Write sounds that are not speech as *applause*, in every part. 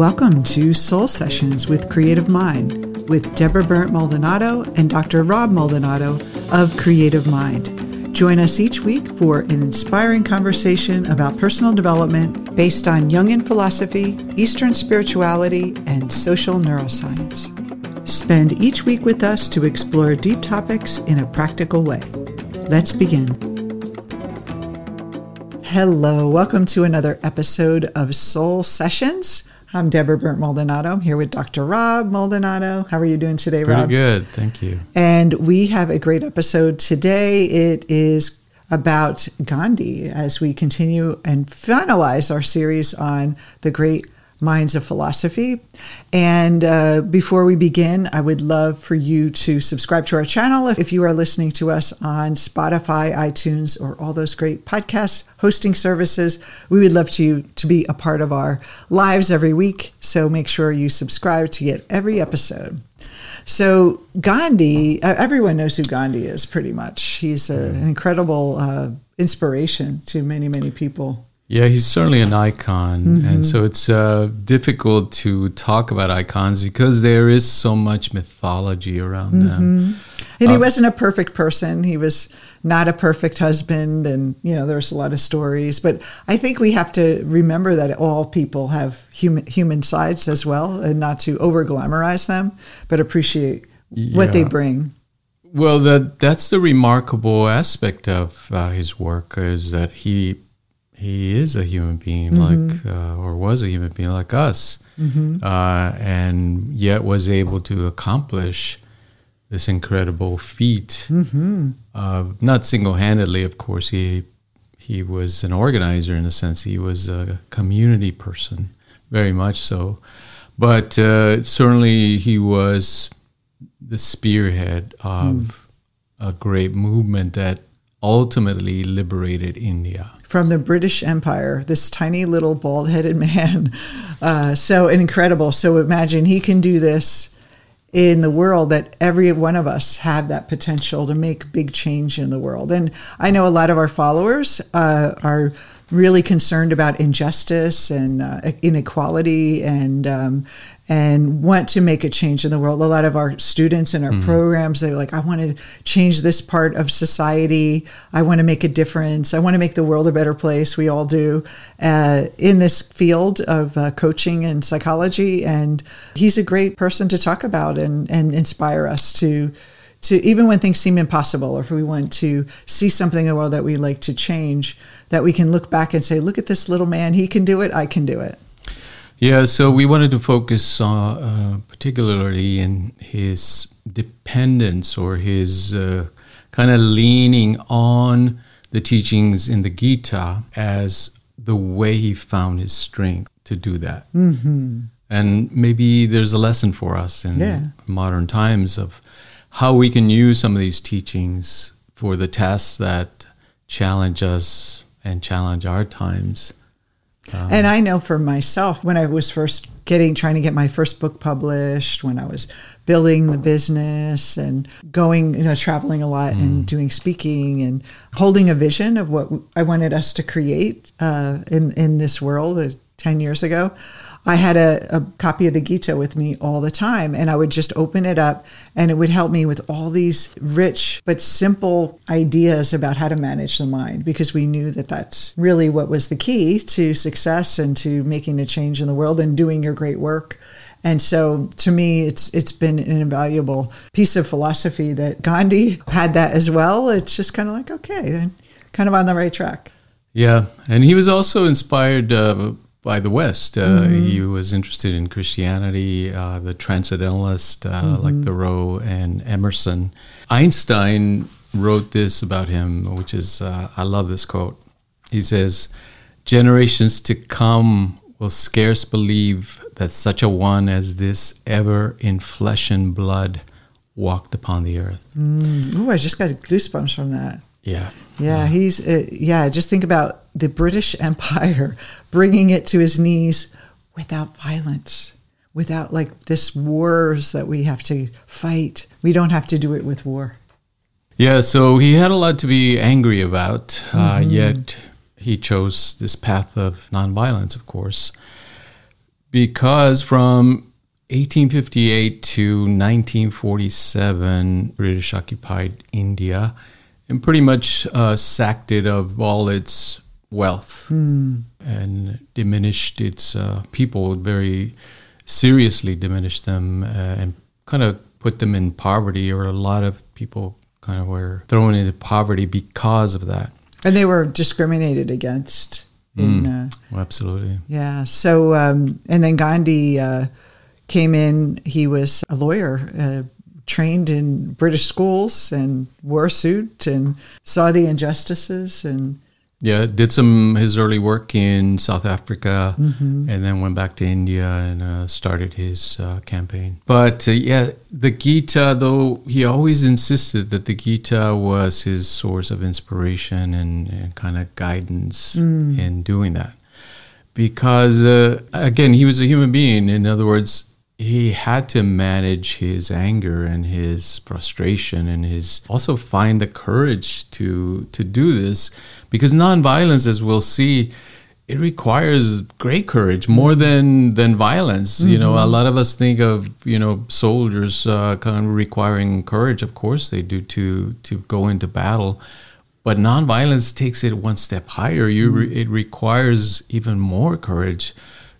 Welcome to Soul Sessions with Creative Mind with Debra Berndt Maldonado and Dr. Rob Maldonado of Creative Mind. Join us each week for an inspiring conversation about personal development based on Jungian philosophy, Eastern spirituality, and social neuroscience. Spend each week with us to explore deep topics in a practical way. Let's begin. Hello, welcome to another episode of Soul Sessions. I'm Debra Berndt Maldonado. I'm here with Dr. Rob Maldonado. How are you doing today, Pretty Rob? good, thank you. And we have a great episode today. It is about Gandhi as we continue and finalize our series on the great minds of philosophy. And uh, before we begin, I would love for you to subscribe to our channel if you are listening to us on Spotify, iTunes, or all those great podcast hosting services. We would love to to be a part of our lives every week. So make sure you subscribe to get every episode. So Gandhi, everyone knows who Gandhi is pretty much. He's a, an incredible uh, inspiration to many, many people. Yeah, he's certainly an icon, Mm-hmm. and so it's uh, difficult to talk about icons because there is so much mythology around them. And he Uh, wasn't a perfect person. He was not a perfect husband. And, you know, there's a lot of stories. But I think we have to remember that all people have human, human sides as well and not to over glamorize them, but appreciate what they bring. Well, that that's the remarkable aspect of uh, his work is that he he is a human being like uh, or was a human being like us, uh, and yet was able to accomplish this incredible feat. Uh, not single handedly, of course. He he was an organizer in a sense. He was a community person, very much so. But uh, certainly, he was the spearhead of a great movement that ultimately liberated India. From the British Empire, this tiny little bald headed *laughs* man. Uh, so incredible. So imagine he can do this in the world that every one of us have that potential to make big change in the world. And I know a lot of our followers uh, are really concerned about injustice and uh, inequality and um, and want to make a change in the world. A lot of our students in our programs, they're like, I want to change this part of society. I want to make a difference. I want to make the world a better place. We all do uh, in this field of uh, coaching and psychology. And he's a great person to talk about and, and inspire us to to even when things seem impossible or if we want to see something in the world that we like to change that we can look back and say look at this little man he can do it i can do it Yeah, so we wanted to focus on, uh, particularly in his dependence or his uh, kind of leaning on the teachings in the Gita as the way he found his strength to do that. Mm-hmm. And maybe there's a lesson for us in Yeah. modern times of how we can use some of these teachings for the tasks that challenge us and challenge our times. And I know for myself, when I was first getting, trying to get my first book published, when I was building the business and going, you know, traveling a lot and doing speaking and holding a vision of what I wanted us to create uh, in in this world uh, ten years ago, I had a, a copy of the Gita with me all the time, and I would just open it up, and it would help me with all these rich but simple ideas about how to manage the mind because we knew that that's really what was the key to success and to making a change in the world and doing your great work. And so to me it's it's been an invaluable piece of philosophy that Gandhi had that as well. It's just kind of like okay, kind of on the right track. Yeah, and he was also inspired uh, by the West. Uh, He was interested in Christianity, uh, the Transcendentalist, uh, like Thoreau and Emerson. Einstein wrote this about him, which is uh, I love this quote. He says, "Generations to come will scarce believe that such a one as this ever in flesh and blood walked upon the earth." Ooh, I just got goosebumps from that. Yeah. Yeah, he's uh, yeah. Just think about the British Empire *laughs* bringing it to his knees without violence, without like this wars that we have to fight. We don't have to do it with war. Yeah, so he had a lot to be angry about, uh, yet he chose this path of nonviolence, of course. because from 1858 to 1947, British occupied India and pretty much uh, sacked it of all its wealth Hmm. and diminished its uh, people, very seriously diminished them uh, and kind of put them in poverty, or a lot of people kind of were thrown into poverty because of that. And they were discriminated against. In, uh, Absolutely. yeah. So, um, and then Gandhi uh, came in. He was a lawyer, uh, trained in British schools, and wore a suit and saw the injustices. And Yeah, did some his early work in South Africa, and then went back to India and uh, started his uh, campaign. But uh, yeah, the Gita, though, he always insisted that the Gita was his source of inspiration and, and kind of guidance in doing that, because uh, again, he was a human being. In other words. He had to manage his anger and his frustration and his also find the courage to to do this because nonviolence, as we'll see, it requires great courage more mm-hmm. than than violence. You know, a mm-hmm. lot of us think of you know soldiers uh, kind of requiring courage. Of course, they do to to go into battle, but nonviolence takes it one step higher. You re- mm-hmm. it requires even more courage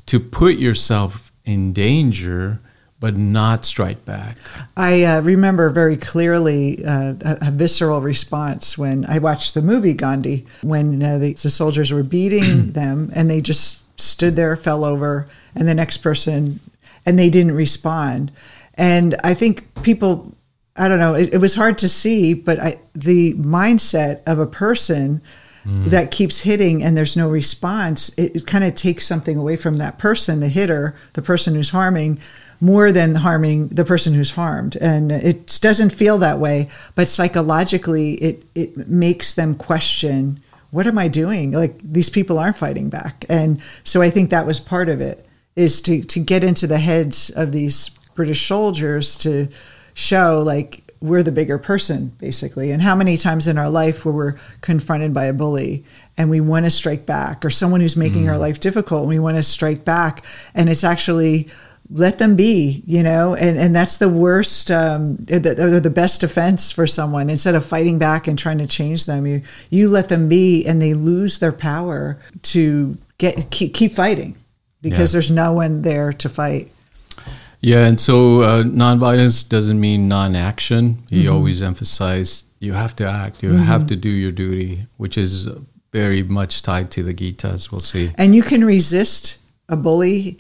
to put yourself in danger, but not strike back. I uh, remember very clearly uh, a, a visceral response when I watched the movie Gandhi, when uh, the, the soldiers were beating *clears throat* them and they just stood there, fell over, and the next person, and they didn't respond. And I think people, I don't know, it, it was hard to see, but I, the mindset of a person Mm. that keeps hitting and there's no response, it, it kind of takes something away from that person, the hitter, the person who's harming, more than harming the person who's harmed. And it doesn't feel that way, but psychologically, it, it makes them question what am I doing? Like these people aren't fighting back. And so I think that was part of it is to, to get into the heads of these British soldiers to show like we're the bigger person basically. And how many times in our life where we're confronted by a bully and we want to strike back or someone who's making our life difficult and we want to strike back and it's actually let them be you know? And, and that's the worst um, the, the, the best defense for someone. Instead of fighting back and trying to change them you you let them be and they lose their power to get keep, keep fighting because Yeah. there's no one there to fight Yeah, and so uh, nonviolence doesn't mean non-action. He mm-hmm. always emphasized you have to act, you mm-hmm. have to do your duty, which is very much tied to the Gita, as we'll see. and you can resist a bully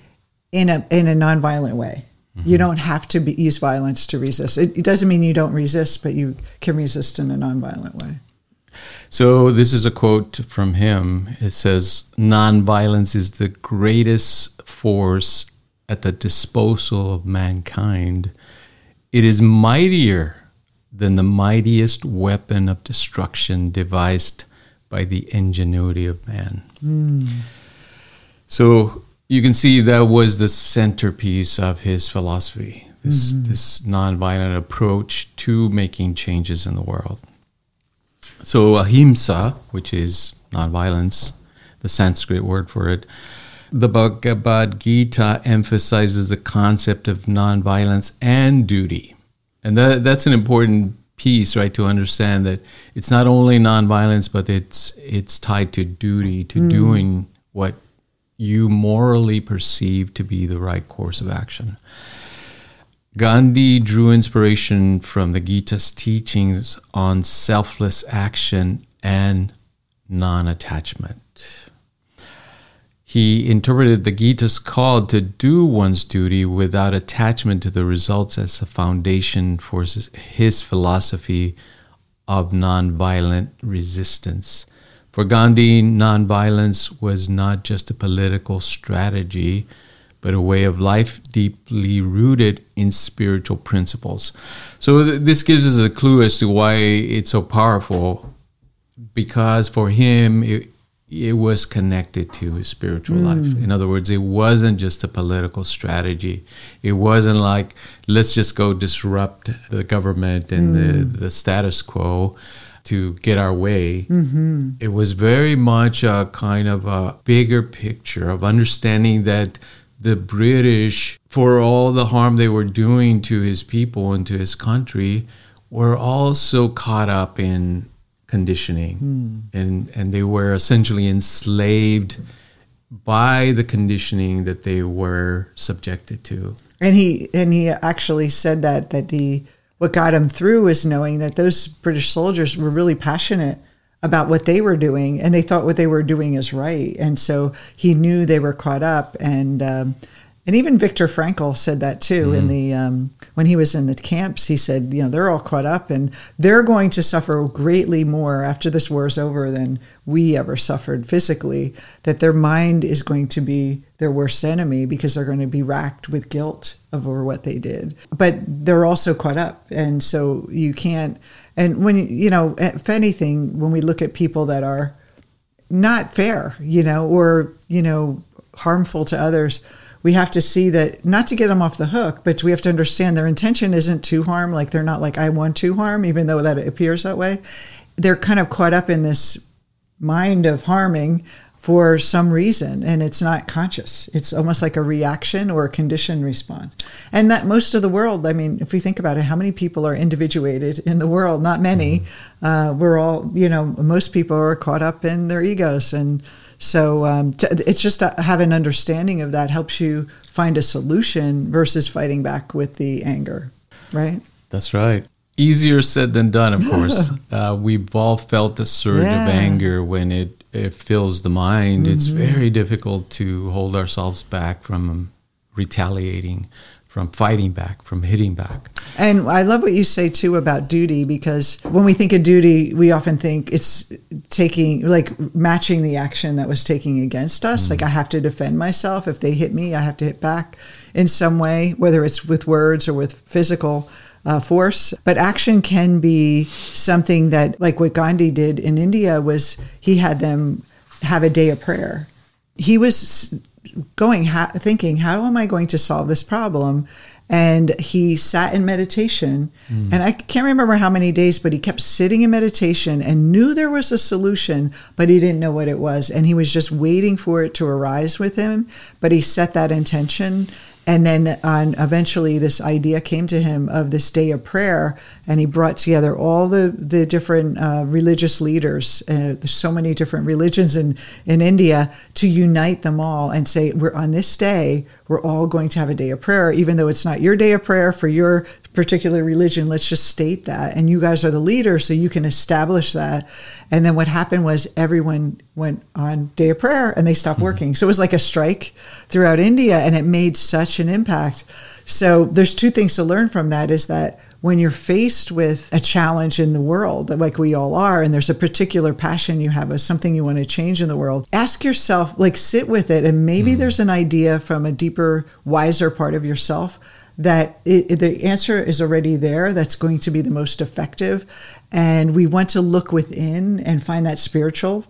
in a in a nonviolent way. You mm-hmm. don't have to be, use violence to resist. It, it doesn't mean you don't resist, but you can resist in a nonviolent way. So this is a quote from him. It says, "Nonviolence is the greatest force at the disposal of mankind. It is mightier than the mightiest weapon of destruction devised by the ingenuity of man." So you can see that was the centerpiece of his philosophy. This mm-hmm. this nonviolent approach to making changes in the world. So ahimsa, which is nonviolence, the Sanskrit word for it, the Bhagavad Gita emphasizes the concept of nonviolence and duty. And that, that's an important piece, right, to understand that it's not only nonviolence, but it's it's tied to duty, to hmm. doing what you morally perceive to be the right course of action. Gandhi drew inspiration from the Gita's teachings on selfless action and non attachment. He interpreted the Gita's call to do one's duty without attachment to the results as a foundation for his, philosophy of nonviolent resistance. For Gandhi, nonviolence was not just a political strategy, but a way of life deeply rooted in spiritual principles. So, th- this gives us a clue as to why it's so powerful, because for him, it, it was connected to his spiritual hmm. life. In other words, it wasn't just a political strategy. It wasn't like, let's just go disrupt the government and the, hmm. the status quo to get our way. Mm-hmm. It was very much a kind of a bigger picture of understanding that the British, for all the harm they were doing to his people and to his country, were also caught up in conditioning, mm. and and they were essentially enslaved by the conditioning that they were subjected to. And he and he actually said that that the what got him through was knowing that those British soldiers were really passionate about what they were doing and they thought what they were doing is right and so he knew they were caught up and um, and even Viktor Frankl said that too mm-hmm. in the um, when he was in the camps. He said, you know, they're all caught up and they're going to suffer greatly more after this war is over than we ever suffered physically. That their mind is going to be their worst enemy because they're going to be racked with guilt over what they did. But they're also caught up, and so you can't. And when you know, if anything, when we look at people that are not fair, you know, or you know, harmful to others we have to see that not to get them off the hook, but we have to understand their intention isn't to harm. Like they're not like I want to harm, even though that appears that way. They're kind of caught up in this mind of harming for some reason and it's not conscious it's almost like a reaction or a conditioned response and that most of the world i mean if we think about it how many people are individuated in the world not many mm-hmm. uh, we're all you know most people are caught up in their egos and so um, it's just to have an understanding of that helps you find a solution versus fighting back with the anger, right? That's right. Easier said than done, of *laughs* course. uh, we've all felt a surge yeah. of anger when it, it fills the mind. Mm-hmm. It's very difficult to hold ourselves back from retaliating from fighting back, from hitting back. And I love what you say too about duty because when we think of duty, we often think it's taking, like matching the action that was taking against us. Mm. Like I have to defend myself. If they hit me, I have to hit back in some way, whether it's with words or with physical. Uh, force, but action can be something that, like what Gandhi did in India, was he had them have a day of prayer. He was going ha- thinking how am i going to solve this problem? And he sat in meditation. Mm. and i can't remember how many days but he kept sitting in meditation and knew there was a solution but he didn't know what it was. And he was just waiting for it to arise with him. But he set that intention and then on eventually this idea came to him of this day of prayer and he brought together all the, the different uh, religious leaders uh, there's so many different religions in, in india to unite them all and say we're on this day we're all going to have a day of prayer even though it's not your day of prayer for your particular religion. Let's just state that. And you guys are the leaders, so you can establish that. And then what happened was everyone went on day of prayer and they stopped mm-hmm. working. So it was like a strike throughout India and it made such an impact. So there's two things to learn from that is that when you're faced with a challenge in the world, like we all are, and there's a particular passion you have of something you want to change in the world, ask yourself, like sit with it, and maybe mm. there's an idea from a deeper, wiser part of yourself that it, the answer is already there that's going to be the most effective. And we want to look within and find that spiritual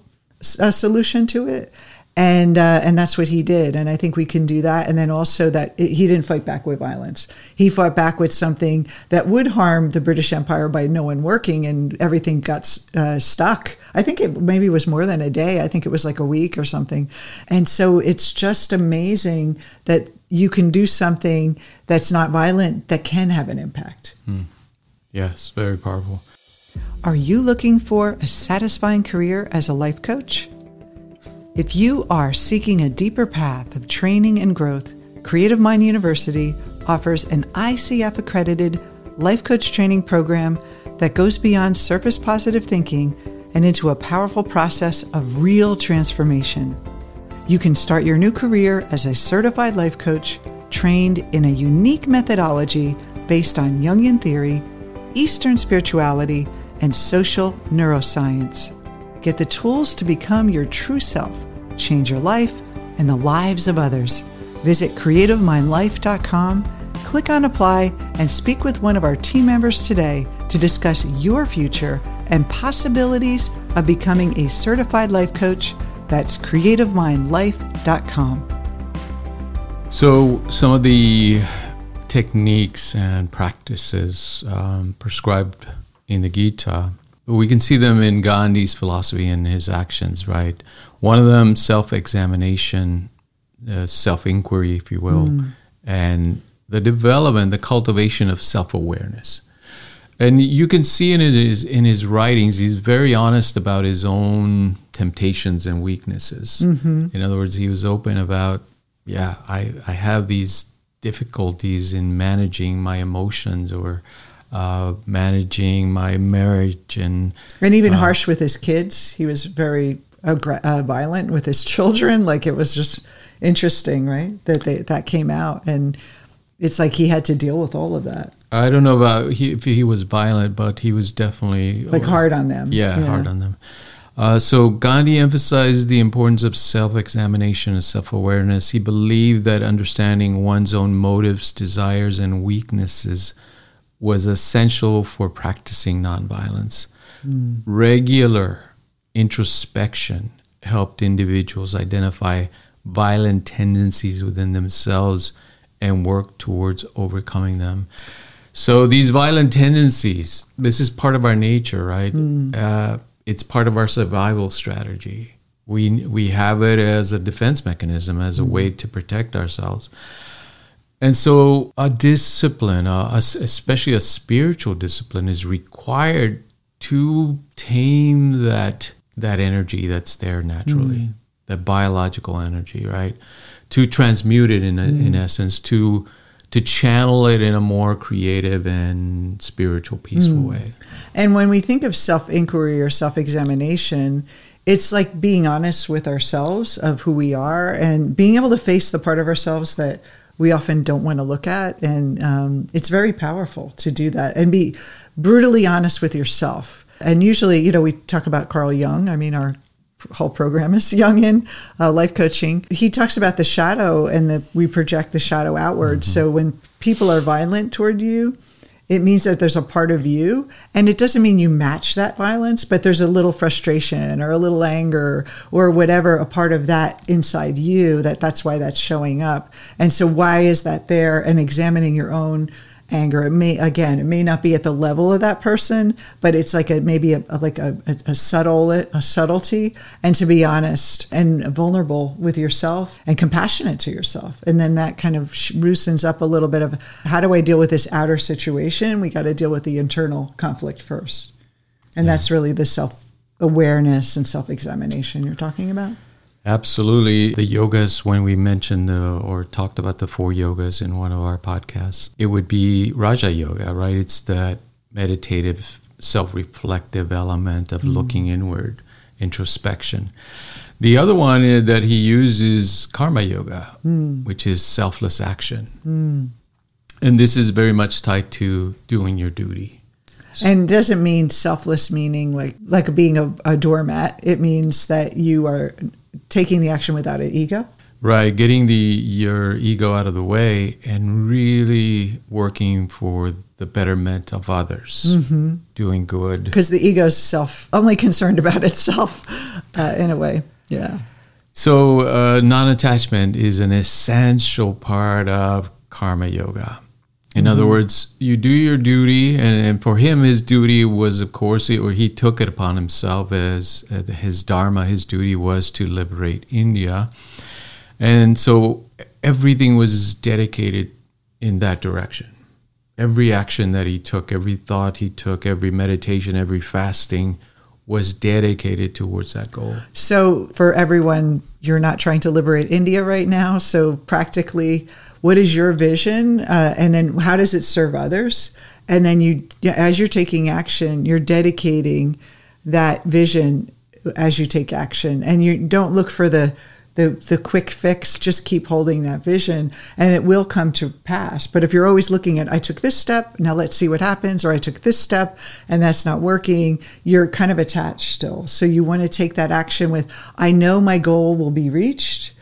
uh, solution to it. And uh, and that's what he did. And i think we can do that. And then also that it, he didn't fight back with violence. He fought back with something that would harm the british empire by no one working and everything got uh, stuck. I think it maybe was more than a day. I think it was like a week or something. And so it's just amazing that you can do something that's not violent that can have an impact hmm. yes very powerful are you looking for a satisfying career as a life coach if you are seeking a deeper path of training and growth, Creative Mind University offers an ICF accredited life coach training program that goes beyond surface positive thinking and into a powerful process of real transformation. You can start your new career as a certified life coach trained in a unique methodology based on Jungian theory, Eastern spirituality, and social neuroscience. Get the tools to become your true self, change your life, and the lives of others. Visit creativemindlife.com, click on apply, and speak with one of our team members today to discuss your future and possibilities of becoming a certified life coach. That's creativemindlife.com. So, some of the techniques and practices um, prescribed in the Gita we can see them in Gandhi's philosophy and his actions, right? One of them, self examination, uh, self inquiry, if you will, and the development, the cultivation of self awareness. And you can see in his in his writings, he's very honest about his own temptations and weaknesses. In other words, he was open about, yeah, I, I have these difficulties in managing my emotions or uh, managing my marriage and And even harsh with his kids. He was very aggra- uh, violent with his *laughs* children. Like it was just interesting, right? That they, that came out, and it's like he had to deal with all of that, I don't know about he, if he was violent, but he was definitely like hard on them. Yeah, hard on them. Uh, so Gandhi emphasized the importance of self-examination and self-awareness. He believed that understanding one's own motives, desires, and weaknesses was essential for practicing nonviolence. Regular introspection helped individuals identify violent tendencies within themselves and work towards overcoming them. So these violent tendencies, this is part of our nature, right? Hmm. Uh, it's part of our survival strategy. We we have it as a defense mechanism, as a hmm. way to protect ourselves. And so a discipline, a s- especially a spiritual discipline, is required to tame that that energy that's there naturally, hmm. that biological energy, right? To transmute it in a, in essence, to to channel it in a more creative and spiritual, peaceful way. And when we think of self inquiry or self examination, it's like being honest with ourselves of who we are and being able to face the part of ourselves that we often don't want to look at. And um, it's very powerful to do that and be brutally honest with yourself. And usually, you know, we talk about Carl Jung. I mean, our whole program is Jungian uh, life coaching. He talks about the shadow and that we project the shadow outward. So when people are violent toward you, it means that there's a part of you, and it doesn't mean you match that violence, but there's a little frustration or a little anger or whatever, a part of that inside you that that's why that's showing up. And so, why is that there? And examining your own anger. It may again, it may not be at the level of that person, but it's like a maybe a, a- like a, a, a subtle a subtlety, and to be honest and vulnerable with yourself and compassionate to yourself, and then that kind of loosens up a little bit of how do I deal with this outer situation? We got to deal with the internal conflict first, and that's really the self awareness and self examination you're talking about. Absolutely. The yogas, when we mentioned the, or talked about the four yogas in one of our podcasts, it would be Raja Yoga, right? It's that meditative, self reflective element of looking inward, introspection. The other one uh, that he uses Karma Yoga, which is selfless action. And this is very much tied to doing your duty. And doesn't mean selfless meaning like like being a, a doormat. It means that you are taking the action without an ego. Right, getting the your ego out of the way and really working for the betterment of others, Mm-hmm. doing good. Because the ego is self only concerned about *laughs* itself uh, in a way. Yeah. So, uh, non-attachment is an essential part of karma yoga. In other words, you do your duty, and, and for him, his duty was, of course, or he took it upon himself as uh, his dharma. His duty was to liberate India, and so everything was dedicated in that direction. Every action that he took, every thought he took, every meditation, every fasting was dedicated towards that goal. So for everyone, you're not trying to liberate India right now. So practically, what is your vision, uh, and then how does it serve others? And then you, as you're taking action, you're dedicating that vision as you take action, and you don't look for the the the quick fix. Just keep holding that vision, and it will come to pass. But if you're always looking at, I took this step, now let's see what happens, or I took this step and that's not working, you're kind of attached still. So you want to take that action with, I know my goal will be reached.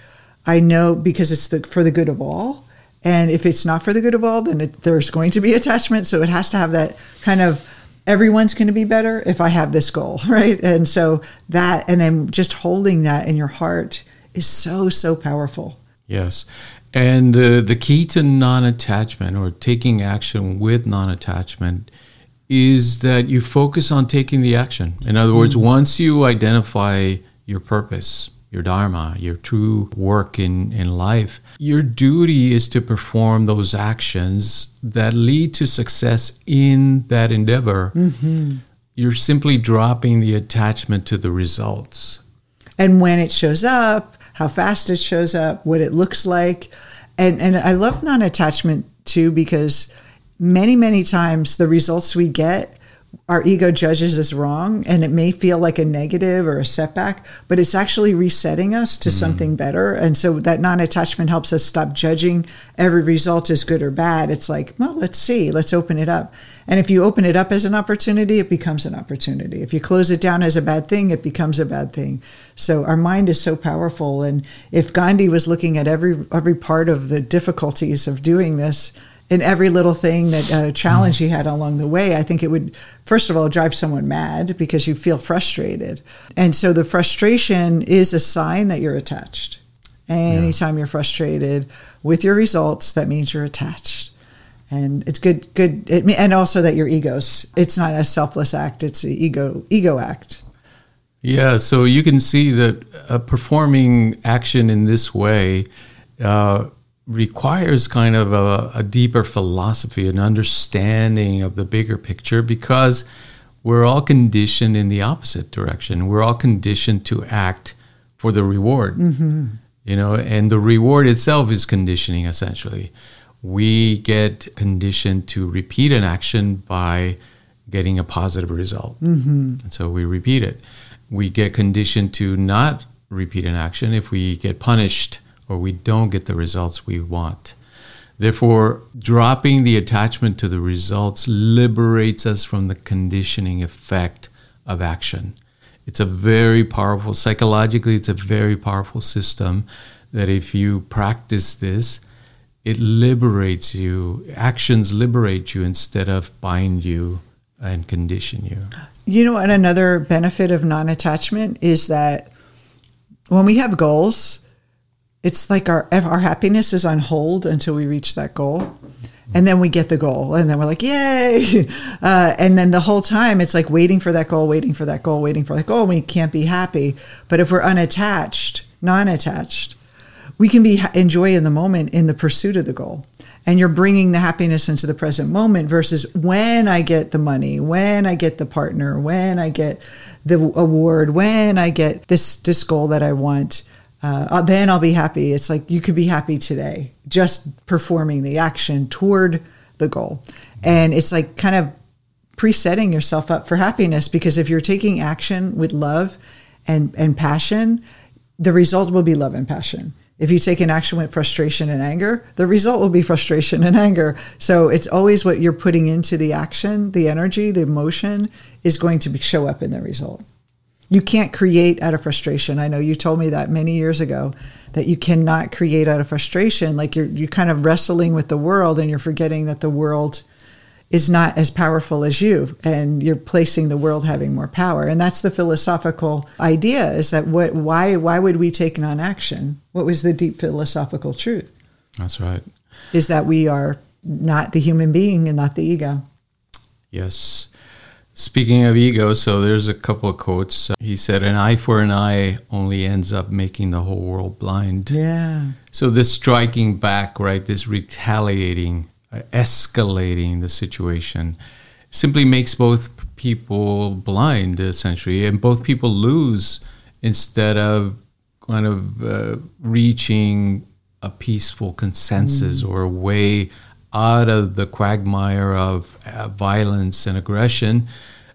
I know because it's the for the good of all. And if it's not for the good of all, then it, there's going to be attachment. So it has to have that kind of everyone's going to be better if I have this goal, *laughs* right? And so that, and then just holding that in your heart is so, so powerful. Yes. And the, the key to non attachment or taking action with non attachment is that you focus on taking the action. In other words, mm-hmm. once you identify your purpose, your dharma, your true work in, in life, your duty is to perform those actions that lead to success in that endeavor. Mm-hmm. You're simply dropping the attachment to the results. And when it shows up, how fast it shows up, what it looks like. And, and I love non attachment too because many, many times the results we get our ego judges as wrong and it may feel like a negative or a setback but it's actually resetting us to mm. something better. And so that non-attachment helps us stop judging every result as good or bad. It's like well let's see let's open it up. And if you open it up as an opportunity it becomes an opportunity. If you close it down as a bad thing it becomes a bad thing. So our mind is so powerful. And if gandhi was looking at every every part of the difficulties of doing this in every little thing that uh, challenge mm. he had along the way, I think it would, first of all, drive someone mad because you feel frustrated. And so the frustration is a sign that you're attached. Anytime yeah. you're frustrated with your results, that means you're attached. And it's good, good, it, and also that your egos. It's not a selfless act; it's an ego ego act. Yeah, so you can see that uh, performing action in this way uh, requires kind of a, a, deeper philosophy, an understanding of the bigger picture, because we're all conditioned in the opposite direction. We're all conditioned to act for the reward, mm-hmm. you know, and the reward itself is conditioning essentially. We get conditioned to repeat an action by getting a positive result. Mm-hmm. And so we repeat it. We get conditioned to not repeat an action if we get punished or we don't get the results we want. Therefore, dropping the attachment to the results liberates us from the conditioning effect of action. It's a very powerful, psychologically, it's a very powerful system that if you practice this, it liberates you. Actions liberate you instead of bind you and condition you. You know, and another benefit of non attachment is that when we have goals, it's like our our happiness is on hold until we reach that goal. And then we get the goal and then we're like yay! *laughs* Uh, and then the whole time it's like waiting for that goal waiting for that goal waiting for that goal we can't be happy. But if we're unattached non-attached we can be enjoy in the moment in the pursuit of the goal. And you're bringing the happiness into the present moment versus when i get the money when i get the partner when i get the award when i get this this goal that i want uh, uh, then I'll be happy. It's like you could be happy today, just performing the action toward the goal. And it's like kind of presetting yourself up for happiness because if you're taking action with love and, and passion, the result will be love and passion. If you take an action with frustration and anger, the result will be frustration and anger. So it's always what you're putting into the action, the energy, the emotion is going to be, show up in the result. You can't create out of frustration. I know you told me that many years ago that you cannot create out of frustration. Like you're you kind of wrestling with the world and you're forgetting that the world is not as powerful as you and you're placing the world having more power. And that's the philosophical idea is that what why why would we take non-action? What was the deep philosophical truth? That's right. Is that we are not the human being and not the ego. Yes. Speaking of ego, so there's a couple of quotes. He said, An eye for an eye only ends up making the whole world blind. Yeah. So this striking back, right, this retaliating, uh, escalating the situation simply makes both people blind, essentially, and both people lose instead of kind of uh, reaching a peaceful consensus mm. or a way out of the quagmire of uh, violence and aggression,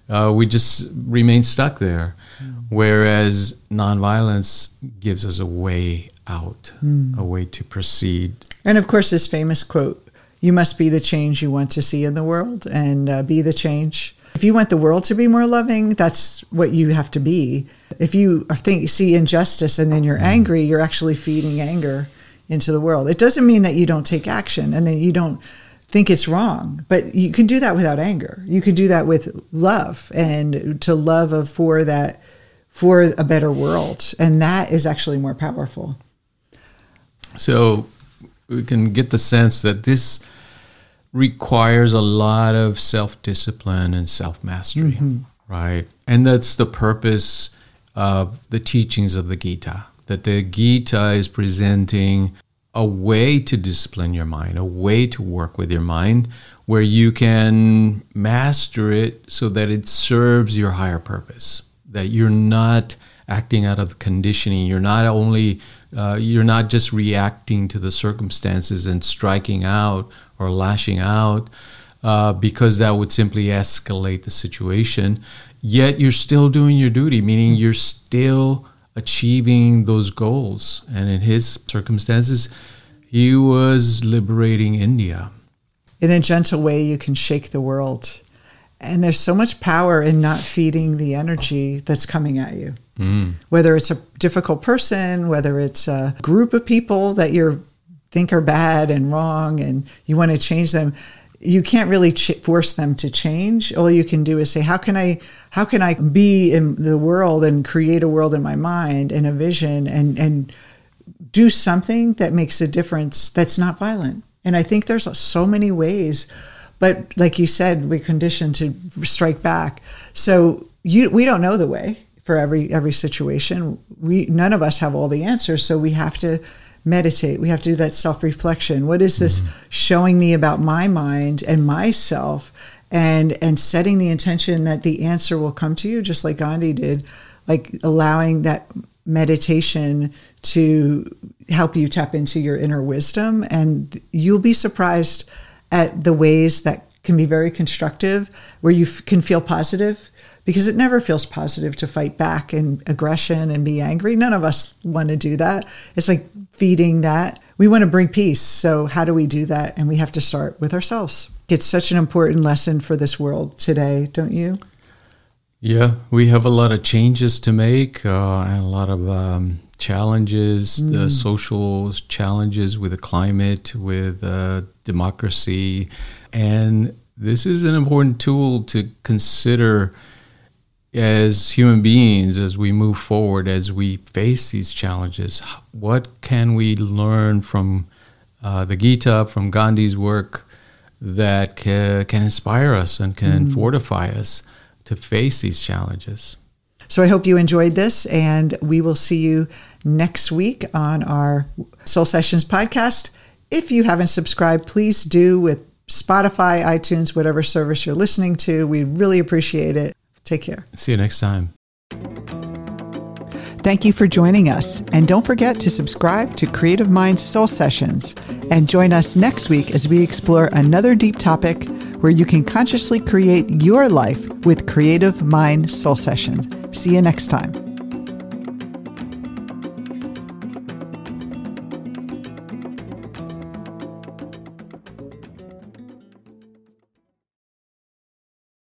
uh, we just remain stuck there. Mm. Whereas nonviolence gives us a way out, mm. a way to proceed. And of course, this famous quote you must be the change you want to see in the world and uh, be the change. If you want the world to be more loving, that's what you have to be. If you think see injustice and then you're mm. angry, you're actually feeding anger into the world. It doesn't mean that you don't take action and that you don't think it's wrong, but you can do that without anger. You can do that with love and to love of for that for a better world, and that is actually more powerful. So we can get the sense that this requires a lot of self discipline and self mastery, mm-hmm. right? And that's the purpose of the teachings of the Gita that the Gita is presenting a way to discipline your mind, a way to work with your mind where you can master it so that it serves your higher purpose, that you're not acting out of conditioning. You're not only uh, you're not just reacting to the circumstances and striking out or lashing out uh, because that would simply escalate the situation. Yet you're still doing your duty, meaning you're still achieving those goals. And in his circumstances, he was liberating India. In a gentle way, you can shake the world. And there's so much power in not feeding the energy that's coming at you. Mm. Whether it's a difficult person, whether it's a group of people that you think are bad and wrong and you want to change them, you can't really ch- force them to change. All you can do is say, "How can I? How can I be in the world and create a world in my mind and a vision and and do something that makes a difference that's not violent?" And I think there's so many ways, but like you said, we're conditioned to strike back. So you, we don't know the way for every every situation. We none of us have all the answers, so we have to meditate. We have to do that self reflection. What is this mm-hmm. showing me about my mind and myself? And and setting the intention that the answer will come to you, just like Gandhi did, like allowing that meditation to help you tap into your inner wisdom, and you'll be surprised at the ways that can be very constructive, where you f- can feel positive because it never feels positive to fight back and aggression and be angry. None of us want to do that. It's like feeding that. We want to bring peace. So, how do we do that? And we have to start with ourselves. It's such an important lesson for this world today, don't you? Yeah, we have a lot of changes to make uh, and a lot of um, challenges, mm. the social challenges with the climate, with uh, democracy. And this is an important tool to consider as human beings, as we move forward, as we face these challenges, what can we learn from uh, the Gita, from Gandhi's work that ca- can inspire us and can mm. fortify us to face these challenges? So I hope you enjoyed this, and we will see you next week on our Soul Sessions podcast. If you haven't subscribed, please do with Spotify, iTunes, whatever service you're listening to. We really appreciate it. Take care. See you next time. Thank you for joining us. And don't forget to subscribe to Creative Minds Soul Sessions and join us next week as we explore another deep topic where you can consciously create your life with Creative Mind Soul Sessions. See you next time.